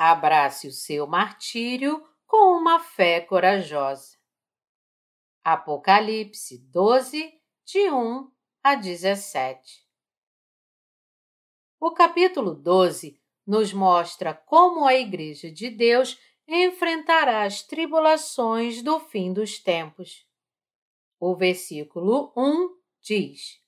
Abrace o seu martírio com uma fé corajosa. Apocalipse 12, de 1 a 17. O capítulo 12 nos mostra como a Igreja de Deus enfrentará as tribulações do fim dos tempos. O versículo 1 diz: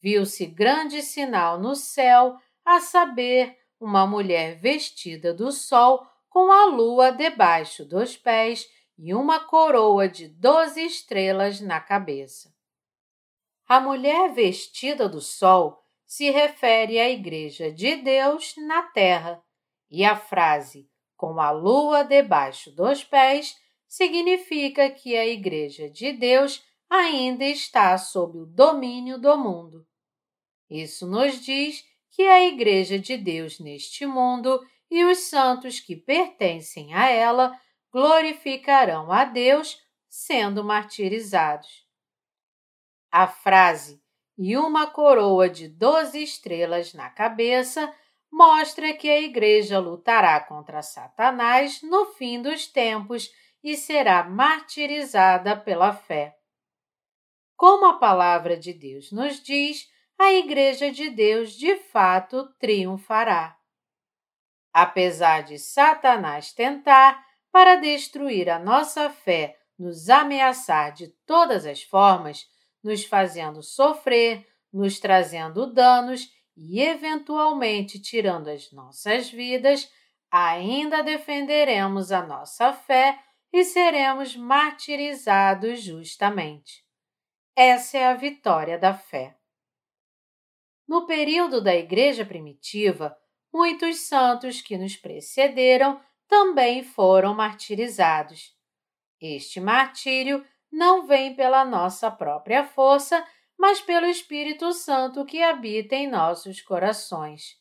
Viu-se grande sinal no céu, a saber, uma mulher vestida do sol, com a lua debaixo dos pés e uma coroa de doze estrelas na cabeça. A mulher vestida do sol se refere à Igreja de Deus na terra, e a frase com a lua debaixo dos pés significa que a Igreja de Deus ainda está sob o domínio do mundo. Isso nos diz que a Igreja de Deus neste mundo e os santos que pertencem a ela glorificarão a Deus sendo martirizados. A frase e uma coroa de doze estrelas na cabeça mostra que a Igreja lutará contra Satanás no fim dos tempos e será martirizada pela fé. Como a palavra de Deus nos diz, a Igreja de Deus de fato triunfará. Apesar de Satanás tentar, para destruir a nossa fé, nos ameaçar de todas as formas, nos fazendo sofrer, nos trazendo danos e eventualmente tirando as nossas vidas, ainda defenderemos a nossa fé e seremos martirizados justamente. Essa é a vitória da fé. No período da Igreja primitiva, muitos santos que nos precederam também foram martirizados. Este martírio não vem pela nossa própria força, mas pelo Espírito Santo que habita em nossos corações.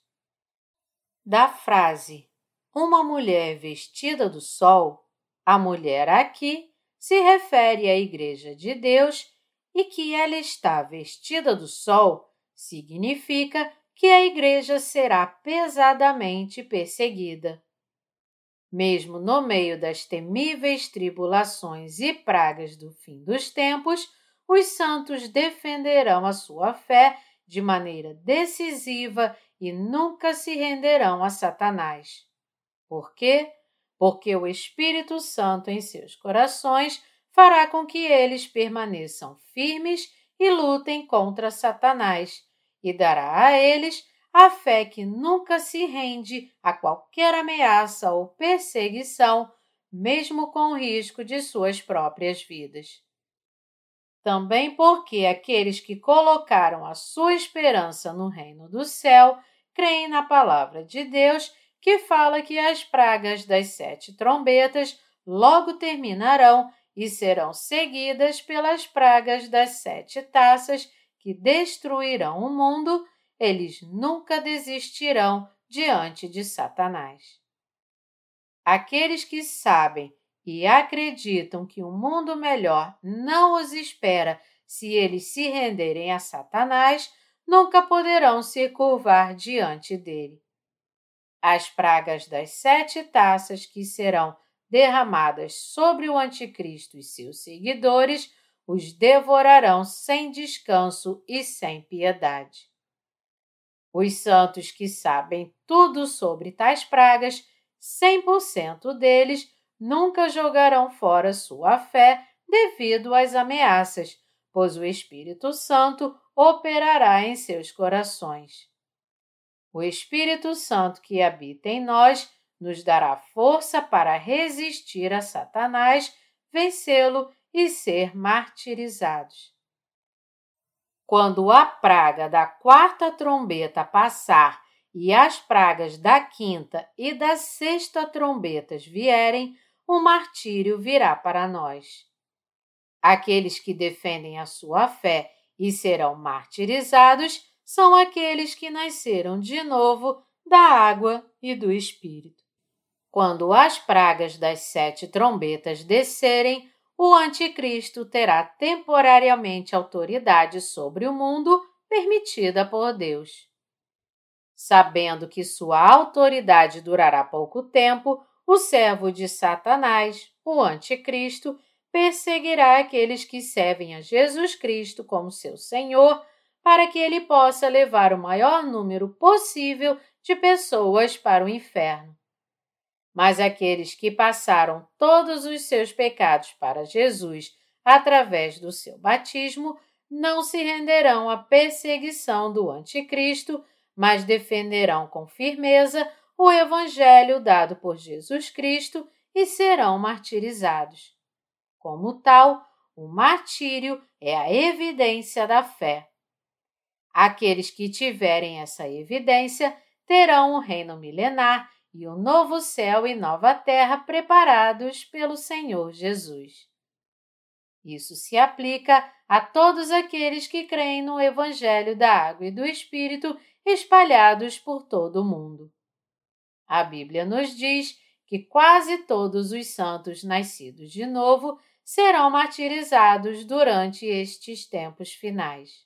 Da frase uma mulher vestida do sol, a mulher aqui se refere à Igreja de Deus e que ela está vestida do sol significa que a Igreja será pesadamente perseguida. Mesmo no meio das temíveis tribulações e pragas do fim dos tempos, os santos defenderão a sua fé de maneira decisiva e nunca se renderão a Satanás. Por quê? Porque o Espírito Santo em seus corações fará com que eles permaneçam firmes e lutem contra Satanás, e dará a eles a fé que nunca se rende a qualquer ameaça ou perseguição, mesmo com o risco de suas próprias vidas. Também porque aqueles que colocaram a sua esperança no reino do céu creem na palavra de Deus que fala que as pragas das sete trombetas logo terminarão e serão seguidas pelas pragas das sete taças que destruirão o mundo, eles nunca desistirão diante de Satanás. Aqueles que sabem e acreditam que um mundo melhor não os espera se eles se renderem a Satanás, nunca poderão se curvar diante dele. As pragas das sete taças que serão derramadas sobre o Anticristo e seus seguidores os devorarão sem descanso e sem piedade. Os santos que sabem tudo sobre tais pragas, 100% deles nunca jogarão fora sua fé devido às ameaças, pois o Espírito Santo operará em seus corações. O Espírito Santo que habita em nós nos dará força para resistir a Satanás, vencê-lo e ser martirizados. Quando a praga da quarta trombeta passar e as pragas da quinta e da sexta trombetas vierem, o martírio virá para nós. Aqueles que defendem a sua fé e serão martirizados são aqueles que nasceram de novo da água e do Espírito. Quando as pragas das sete trombetas descerem, o Anticristo terá temporariamente autoridade sobre o mundo permitida por Deus. Sabendo que sua autoridade durará pouco tempo, o servo de Satanás, o Anticristo, perseguirá aqueles que servem a Jesus Cristo como seu Senhor, para que ele possa levar o maior número possível de pessoas para o inferno. Mas aqueles que passaram todos os seus pecados para Jesus através do seu batismo não se renderão à perseguição do Anticristo, mas defenderão com firmeza o Evangelho dado por Jesus Cristo e serão martirizados. Como tal, o martírio é a evidência da fé. Aqueles que tiverem essa evidência terão o reino milenar e o novo céu e nova terra preparados pelo Senhor Jesus. Isso se aplica a todos aqueles que creem no Evangelho da Água e do Espírito espalhados por todo o mundo. A Bíblia nos diz que quase todos os santos nascidos de novo serão martirizados durante estes tempos finais.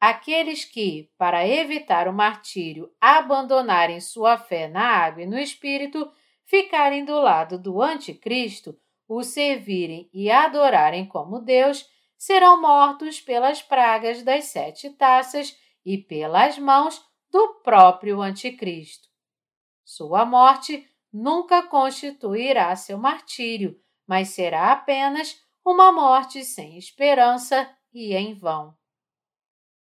Aqueles que, para evitar o martírio, abandonarem sua fé na água e no Espírito, ficarem do lado do Anticristo, o servirem e adorarem como Deus, serão mortos pelas pragas das sete taças e pelas mãos do próprio Anticristo. Sua morte nunca constituirá seu martírio, mas será apenas uma morte sem esperança e em vão.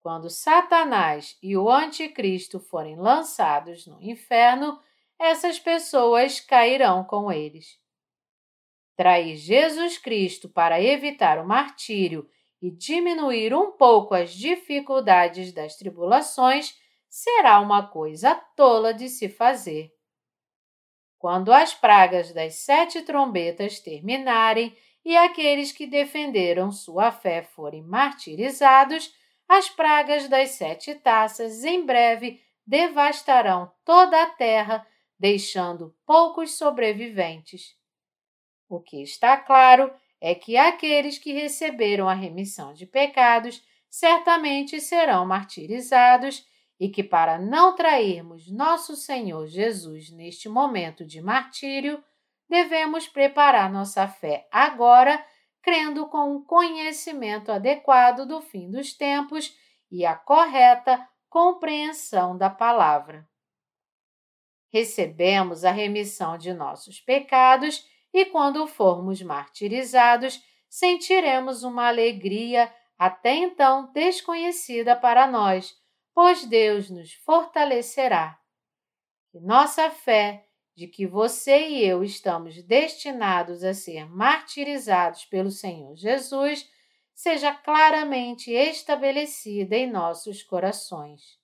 Quando Satanás e o Anticristo forem lançados no inferno, essas pessoas cairão com eles. Trair Jesus Cristo para evitar o martírio e diminuir um pouco as dificuldades das tribulações será uma coisa tola de se fazer. Quando as pragas das sete trombetas terminarem e aqueles que defenderam sua fé forem martirizados, as pragas das sete taças em breve devastarão toda a terra, deixando poucos sobreviventes. O que está claro é que aqueles que receberam a remissão de pecados certamente serão martirizados e que, para não trairmos nosso Senhor Jesus neste momento de martírio, devemos preparar nossa fé agora, crendo com o conhecimento adequado do fim dos tempos e a correta compreensão da palavra. Recebemos a remissão de nossos pecados e, quando formos martirizados, sentiremos uma alegria até então desconhecida para nós pois Deus nos fortalecerá. Que nossa fé de que você e eu estamos destinados a ser martirizados pelo Senhor Jesus seja claramente estabelecida em nossos corações.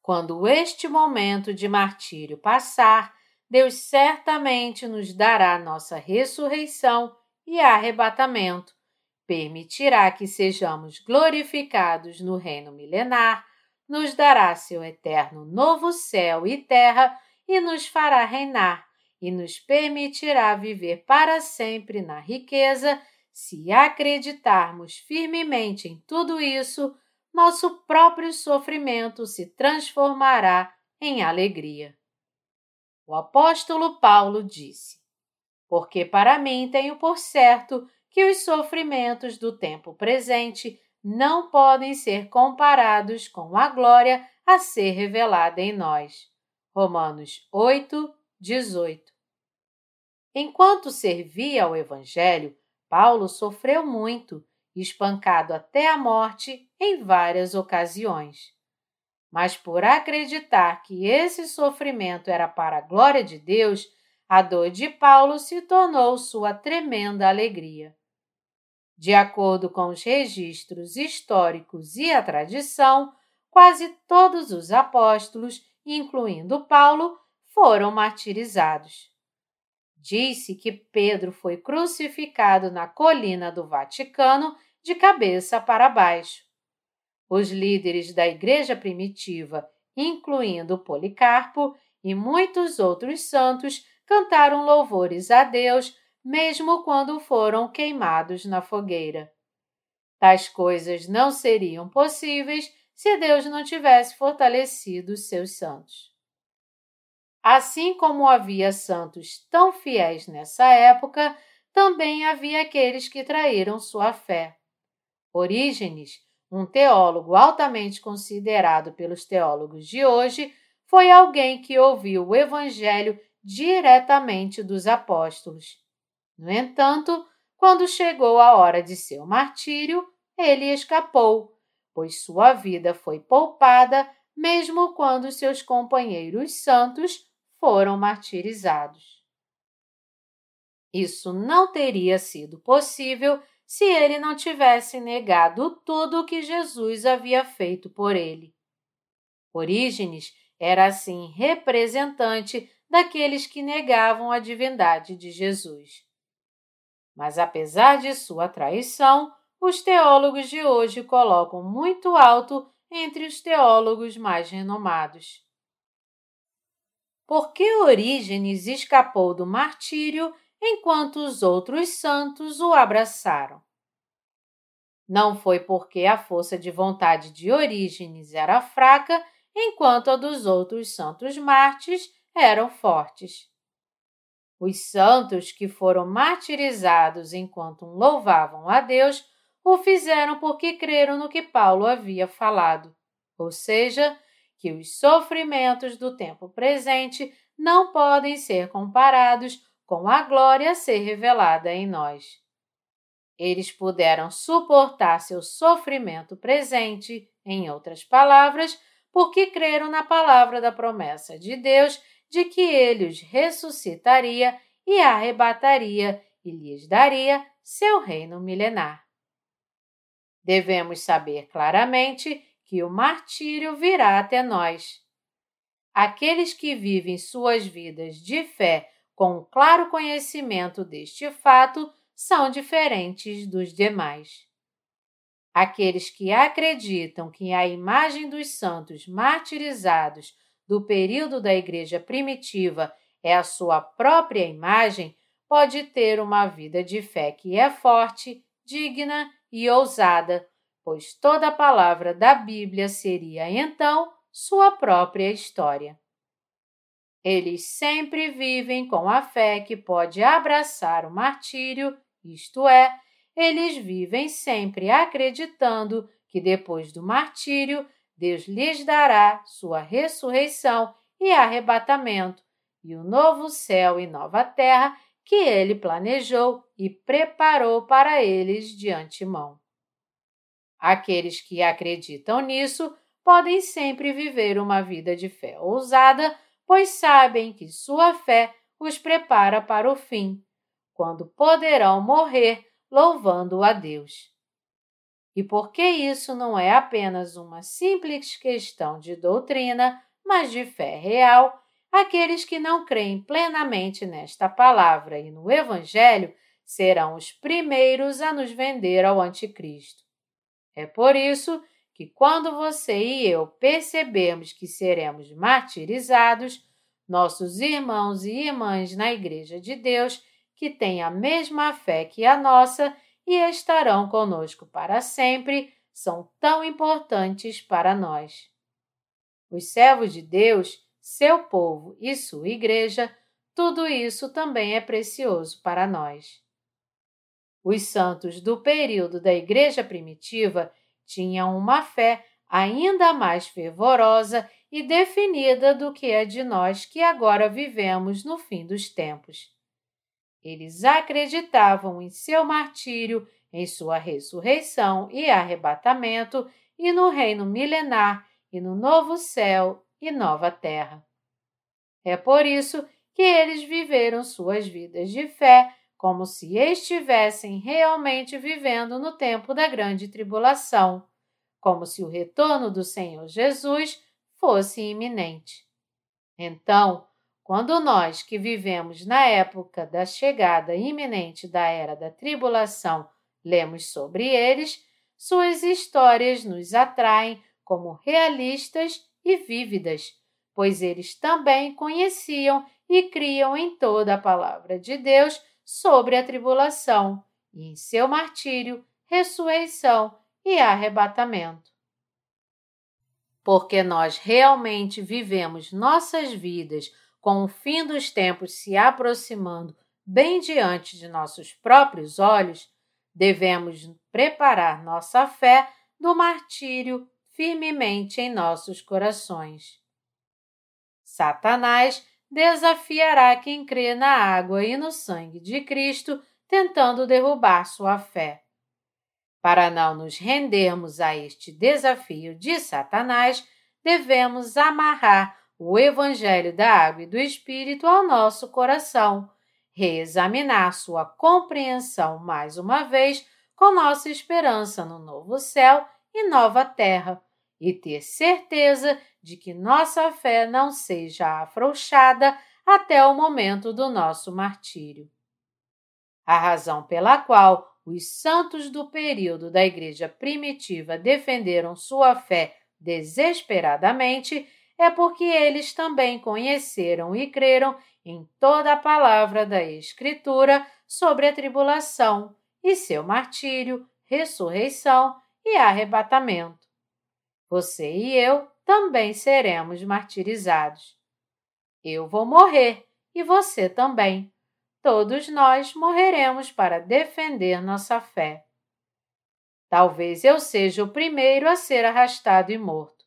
Quando este momento de martírio passar, Deus certamente nos dará nossa ressurreição e arrebatamento permitirá que sejamos glorificados no reino milenar, nos dará seu eterno novo céu e terra e nos fará reinar e nos permitirá viver para sempre na riqueza. Se acreditarmos firmemente em tudo isso, nosso próprio sofrimento se transformará em alegria. O apóstolo Paulo disse: Porque para mim tenho por certo que os sofrimentos do tempo presente não podem ser comparados com a glória a ser revelada em nós. Romanos 8, 18. Enquanto servia ao Evangelho, Paulo sofreu muito, espancado até a morte em várias ocasiões. Mas por acreditar que esse sofrimento era para a glória de Deus, a dor de Paulo se tornou sua tremenda alegria. De acordo com os registros históricos e a tradição, quase todos os apóstolos, incluindo Paulo, foram martirizados. Disse que Pedro foi crucificado na colina do Vaticano de cabeça para baixo. Os líderes da igreja primitiva, incluindo Policarpo e muitos outros santos, cantaram louvores a Deus mesmo quando foram queimados na fogueira. Tais coisas não seriam possíveis se Deus não tivesse fortalecido os seus santos. Assim como havia santos tão fiéis nessa época, também havia aqueles que traíram sua fé. Orígenes, um teólogo altamente considerado pelos teólogos de hoje, foi alguém que ouviu o Evangelho diretamente dos apóstolos. No entanto, quando chegou a hora de seu martírio, ele escapou, pois sua vida foi poupada, mesmo quando seus companheiros santos foram martirizados. Isso não teria sido possível se ele não tivesse negado tudo o que Jesus havia feito por ele. Orígenes era assim representante daqueles que negavam a divindade de Jesus. Mas apesar de sua traição, os teólogos de hoje colocam muito alto entre os teólogos mais renomados. Por que Orígenes escapou do martírio enquanto os outros santos o abraçaram? Não foi porque a força de vontade de Orígenes era fraca, enquanto a dos outros santos mártires eram fortes. Os santos que foram martirizados enquanto louvavam a Deus o fizeram porque creram no que Paulo havia falado, ou seja, que os sofrimentos do tempo presente não podem ser comparados com a glória a ser revelada em nós. Eles puderam suportar seu sofrimento presente, em outras palavras, porque creram na palavra da promessa de Deus de que ele os ressuscitaria e arrebataria e lhes daria seu reino milenar. Devemos saber claramente que o martírio virá até nós. Aqueles que vivem suas vidas de fé com um claro conhecimento deste fato são diferentes dos demais. Aqueles que acreditam que a imagem dos santos martirizados do período da Igreja primitiva é a sua própria imagem, pode ter uma vida de fé que é forte, digna e ousada, pois toda a palavra da Bíblia seria então sua própria história. Eles sempre vivem com a fé que pode abraçar o martírio, isto é, eles vivem sempre acreditando que depois do martírio Deus lhes dará sua ressurreição e arrebatamento e o novo céu e nova terra que ele planejou e preparou para eles de antemão. Aqueles que acreditam nisso podem sempre viver uma vida de fé ousada, pois sabem que sua fé os prepara para o fim, quando poderão morrer louvando a Deus. E porque isso não é apenas uma simples questão de doutrina, mas de fé real, aqueles que não creem plenamente nesta palavra e no Evangelho serão os primeiros a nos vender ao Anticristo. É por isso que, quando você e eu percebermos que seremos martirizados, nossos irmãos e irmãs na Igreja de Deus, que têm a mesma fé que a nossa, e estarão conosco para sempre, são tão importantes para nós. Os servos de Deus, seu povo e sua igreja, tudo isso também é precioso para nós. Os santos do período da igreja primitiva tinham uma fé ainda mais fervorosa e definida do que a de nós que agora vivemos no fim dos tempos. Eles acreditavam em seu martírio, em sua ressurreição e arrebatamento, e no reino milenar, e no novo céu e nova terra. É por isso que eles viveram suas vidas de fé como se estivessem realmente vivendo no tempo da grande tribulação, como se o retorno do Senhor Jesus fosse iminente. Então, quando nós que vivemos na época da chegada iminente da era da tribulação lemos sobre eles, suas histórias nos atraem como realistas e vívidas, pois eles também conheciam e criam em toda a palavra de Deus sobre a tribulação e em seu martírio, ressurreição e arrebatamento. porque nós realmente vivemos nossas vidas com o fim dos tempos se aproximando bem diante de nossos próprios olhos, devemos preparar nossa fé do martírio firmemente em nossos corações. Satanás desafiará quem crê na água e no sangue de Cristo, tentando derrubar sua fé. Para não nos rendermos a este desafio de Satanás, devemos amarrar o Evangelho da Água e do Espírito ao nosso coração, reexaminar sua compreensão mais uma vez com nossa esperança no novo céu e nova terra, e ter certeza de que nossa fé não seja afrouxada até o momento do nosso martírio. A razão pela qual os santos do período da Igreja primitiva defenderam sua fé desesperadamente é porque eles também conheceram e creram em toda a palavra da Escritura sobre a tribulação e seu martírio, ressurreição e arrebatamento. Você e eu também seremos martirizados. Eu vou morrer e você também todos nós morreremos para defender nossa fé. Talvez eu seja o primeiro a ser arrastado e morto.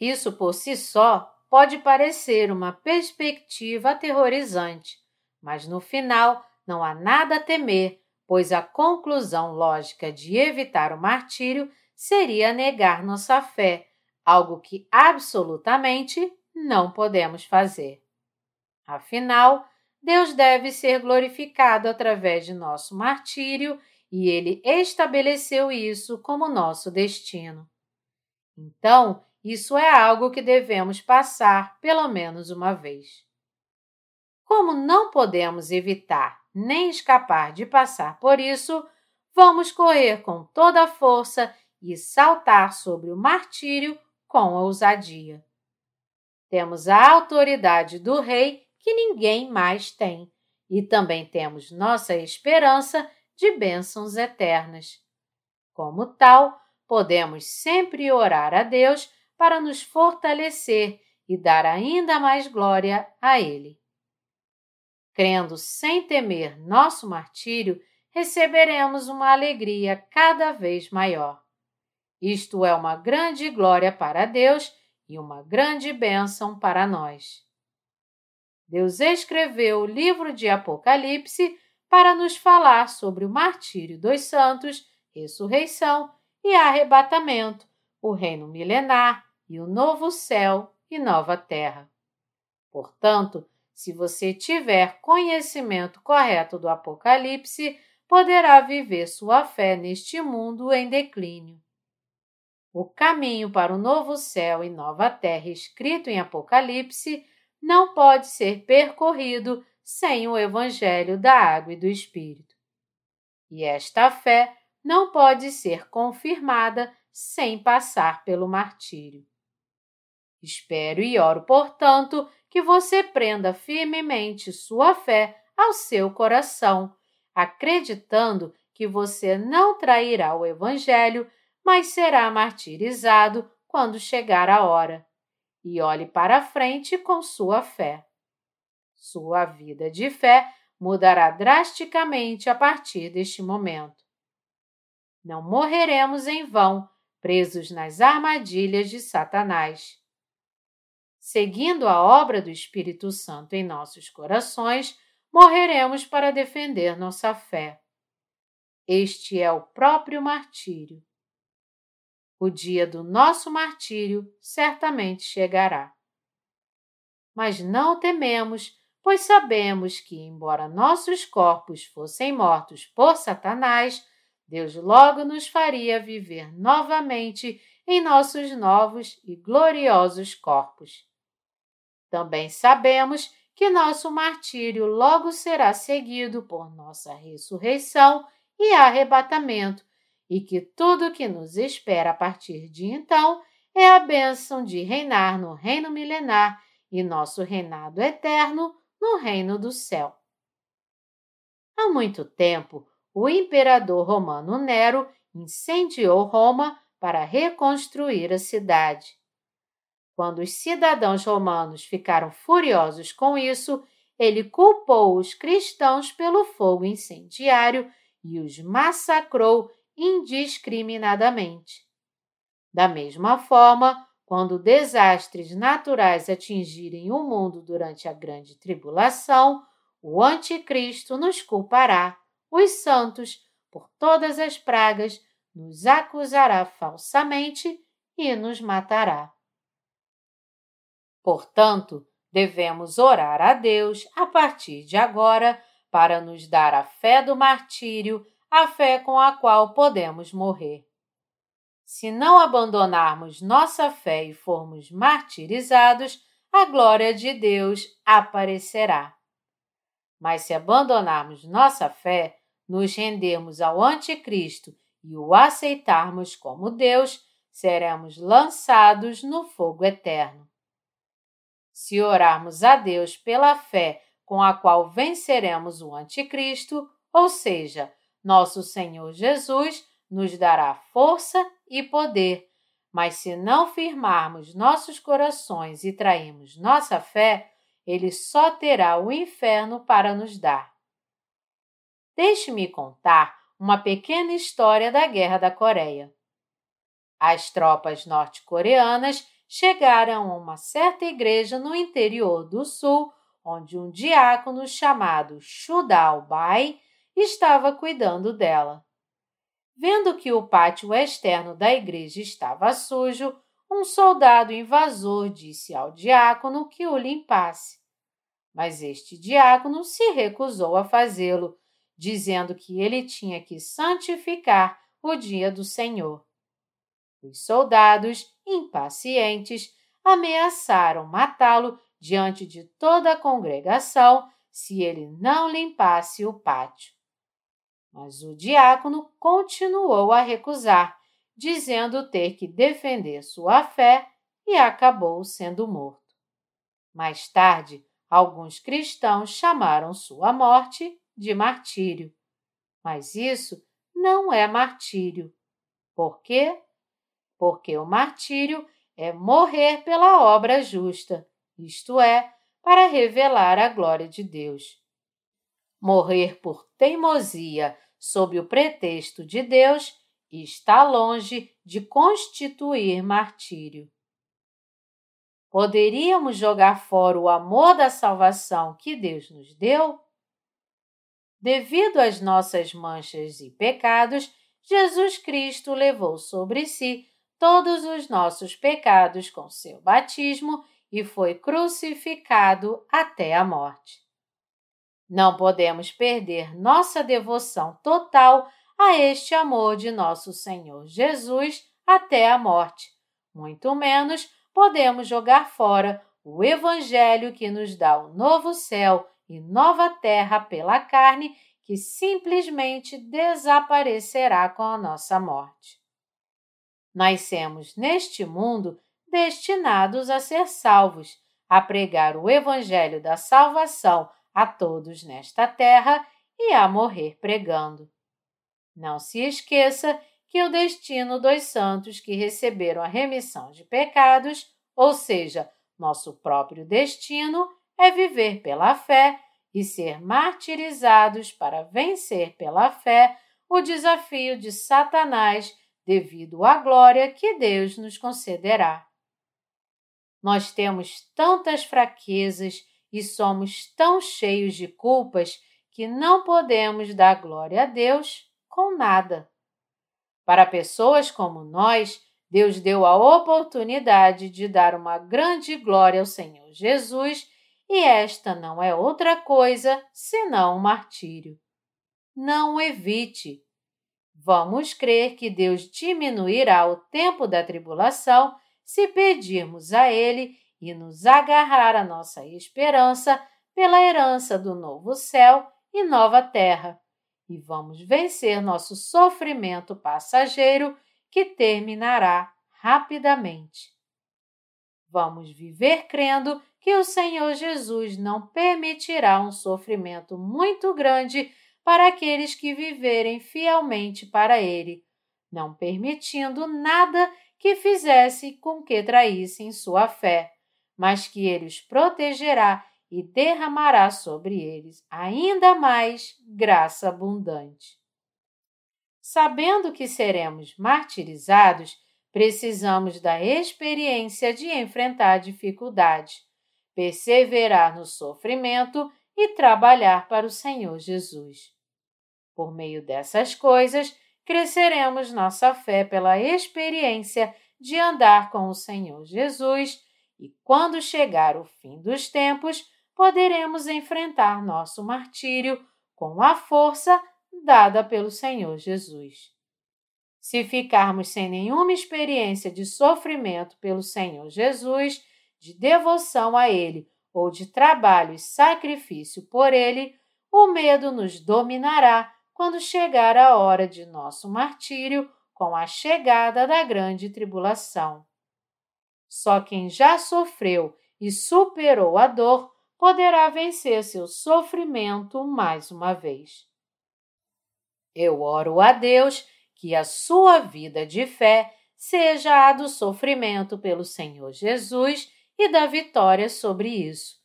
Isso por si só pode parecer uma perspectiva aterrorizante, mas no final não há nada a temer, pois a conclusão lógica de evitar o martírio seria negar nossa fé, algo que absolutamente não podemos fazer. Afinal, Deus deve ser glorificado através de nosso martírio e ele estabeleceu isso como nosso destino. Então, isso é algo que devemos passar pelo menos uma vez. Como não podemos evitar nem escapar de passar por isso, vamos correr com toda a força e saltar sobre o martírio com ousadia. Temos a autoridade do Rei que ninguém mais tem, e também temos nossa esperança de bênçãos eternas. Como tal, podemos sempre orar a Deus para nos fortalecer e dar ainda mais glória a Ele. Crendo sem temer nosso martírio, receberemos uma alegria cada vez maior. Isto é uma grande glória para Deus e uma grande bênção para nós. Deus escreveu o livro de Apocalipse para nos falar sobre o martírio dos santos, ressurreição e arrebatamento, o reino milenar e o novo céu e nova terra. Portanto, se você tiver conhecimento correto do Apocalipse, poderá viver sua fé neste mundo em declínio. O caminho para o novo céu e nova terra escrito em Apocalipse não pode ser percorrido sem o Evangelho da Água e do Espírito. E esta fé não pode ser confirmada sem passar pelo martírio. Espero e oro, portanto, que você prenda firmemente sua fé ao seu coração, acreditando que você não trairá o Evangelho, mas será martirizado quando chegar a hora e olhe para frente com sua fé. Sua vida de fé mudará drasticamente a partir deste momento. Não morreremos em vão, presos nas armadilhas de Satanás. Seguindo a obra do Espírito Santo em nossos corações, morreremos para defender nossa fé. Este é o próprio martírio. O dia do nosso martírio certamente chegará. Mas não tememos, pois sabemos que, embora nossos corpos fossem mortos por Satanás, Deus logo nos faria viver novamente em nossos novos e gloriosos corpos. Também sabemos que nosso martírio logo será seguido por nossa ressurreição e arrebatamento, e que tudo que nos espera a partir de então é a bênção de reinar no reino milenar e nosso reinado eterno no reino do céu. Há muito tempo, o imperador romano Nero incendiou Roma para reconstruir a cidade. Quando os cidadãos romanos ficaram furiosos com isso, ele culpou os cristãos pelo fogo incendiário e os massacrou indiscriminadamente. Da mesma forma, quando desastres naturais atingirem o mundo durante a grande tribulação, o Anticristo nos culpará, os santos, por todas as pragas, nos acusará falsamente e nos matará. Portanto, devemos orar a Deus a partir de agora para nos dar a fé do martírio, a fé com a qual podemos morrer. Se não abandonarmos nossa fé e formos martirizados, a glória de Deus aparecerá. Mas se abandonarmos nossa fé, nos rendermos ao Anticristo e o aceitarmos como Deus, seremos lançados no fogo eterno. Se orarmos a Deus pela fé com a qual venceremos o Anticristo, ou seja, nosso Senhor Jesus nos dará força e poder, mas se não firmarmos nossos corações e trairmos nossa fé, ele só terá o inferno para nos dar. Deixe-me contar uma pequena história da Guerra da Coreia. As tropas norte-coreanas chegaram a uma certa igreja no interior do sul, onde um diácono chamado Shudal Bai estava cuidando dela. Vendo que o pátio externo da igreja estava sujo, um soldado invasor disse ao diácono que o limpasse. Mas este diácono se recusou a fazê-lo, dizendo que ele tinha que santificar o dia do Senhor. Os soldados, impacientes, ameaçaram matá-lo diante de toda a congregação se ele não limpasse o pátio. Mas o diácono continuou a recusar, dizendo ter que defender sua fé e acabou sendo morto. Mais tarde, alguns cristãos chamaram sua morte de martírio. Mas isso não é martírio. Por quê? Porque o martírio é morrer pela obra justa, isto é, para revelar a glória de Deus. Morrer por teimosia sob o pretexto de Deus está longe de constituir martírio. Poderíamos jogar fora o amor da salvação que Deus nos deu? Devido às nossas manchas e pecados, Jesus Cristo levou sobre si todos os nossos pecados com seu batismo e foi crucificado até a morte. Não podemos perder nossa devoção total a este amor de nosso Senhor Jesus até a morte. Muito menos podemos jogar fora o Evangelho que nos dá o novo céu e nova terra pela carne que simplesmente desaparecerá com a nossa morte. Nascemos neste mundo destinados a ser salvos, a pregar o Evangelho da salvação a todos nesta terra e a morrer pregando. Não se esqueça que o destino dos santos que receberam a remissão de pecados, ou seja, nosso próprio destino, é viver pela fé e ser martirizados para vencer pela fé o desafio de Satanás devido à glória que Deus nos concederá. Nós temos tantas fraquezas e somos tão cheios de culpas que não podemos dar glória a Deus com nada. Para pessoas como nós, Deus deu a oportunidade de dar uma grande glória ao Senhor Jesus e esta não é outra coisa senão um martírio. Não o evite. Vamos crer que Deus diminuirá o tempo da tribulação se pedirmos a Ele e nos agarrar à nossa esperança pela herança do novo céu e nova terra, e vamos vencer nosso sofrimento passageiro que terminará rapidamente. Vamos viver crendo que o Senhor Jesus não permitirá um sofrimento muito grande para aqueles que viverem fielmente para Ele, não permitindo nada que fizesse com que traíssem sua fé, mas que ele os protegerá e derramará sobre eles ainda mais graça abundante. Sabendo que seremos martirizados, precisamos da experiência de enfrentar dificuldades, perseverar no sofrimento e trabalhar para o Senhor Jesus. Por meio dessas coisas, cresceremos nossa fé pela experiência de andar com o Senhor Jesus e, quando chegar o fim dos tempos, poderemos enfrentar nosso martírio com a força dada pelo Senhor Jesus. Se ficarmos sem nenhuma experiência de sofrimento pelo Senhor Jesus, de devoção a Ele ou de trabalho e sacrifício por Ele, o medo nos dominará quando chegar a hora de nosso martírio com a chegada da grande tribulação. Só quem já sofreu e superou a dor poderá vencer seu sofrimento mais uma vez. Eu oro a Deus que a sua vida de fé seja a do sofrimento pelo Senhor Jesus e da vitória sobre isso,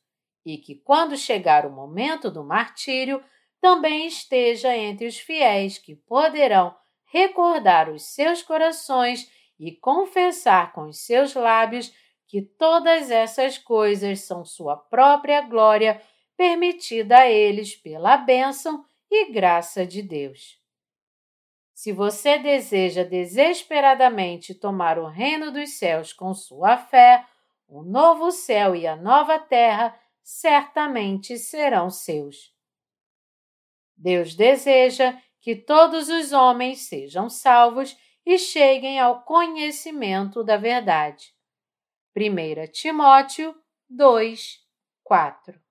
e que quando chegar o momento do martírio, também esteja entre os fiéis que poderão recordar os seus corações e confessar com os seus lábios que todas essas coisas são sua própria glória, permitida a eles pela bênção e graça de Deus. Se você deseja desesperadamente tomar o reino dos céus com sua fé, o novo céu e a nova terra certamente serão seus. Deus deseja que todos os homens sejam salvos e cheguem ao conhecimento da verdade. 1 Timóteo 2, 4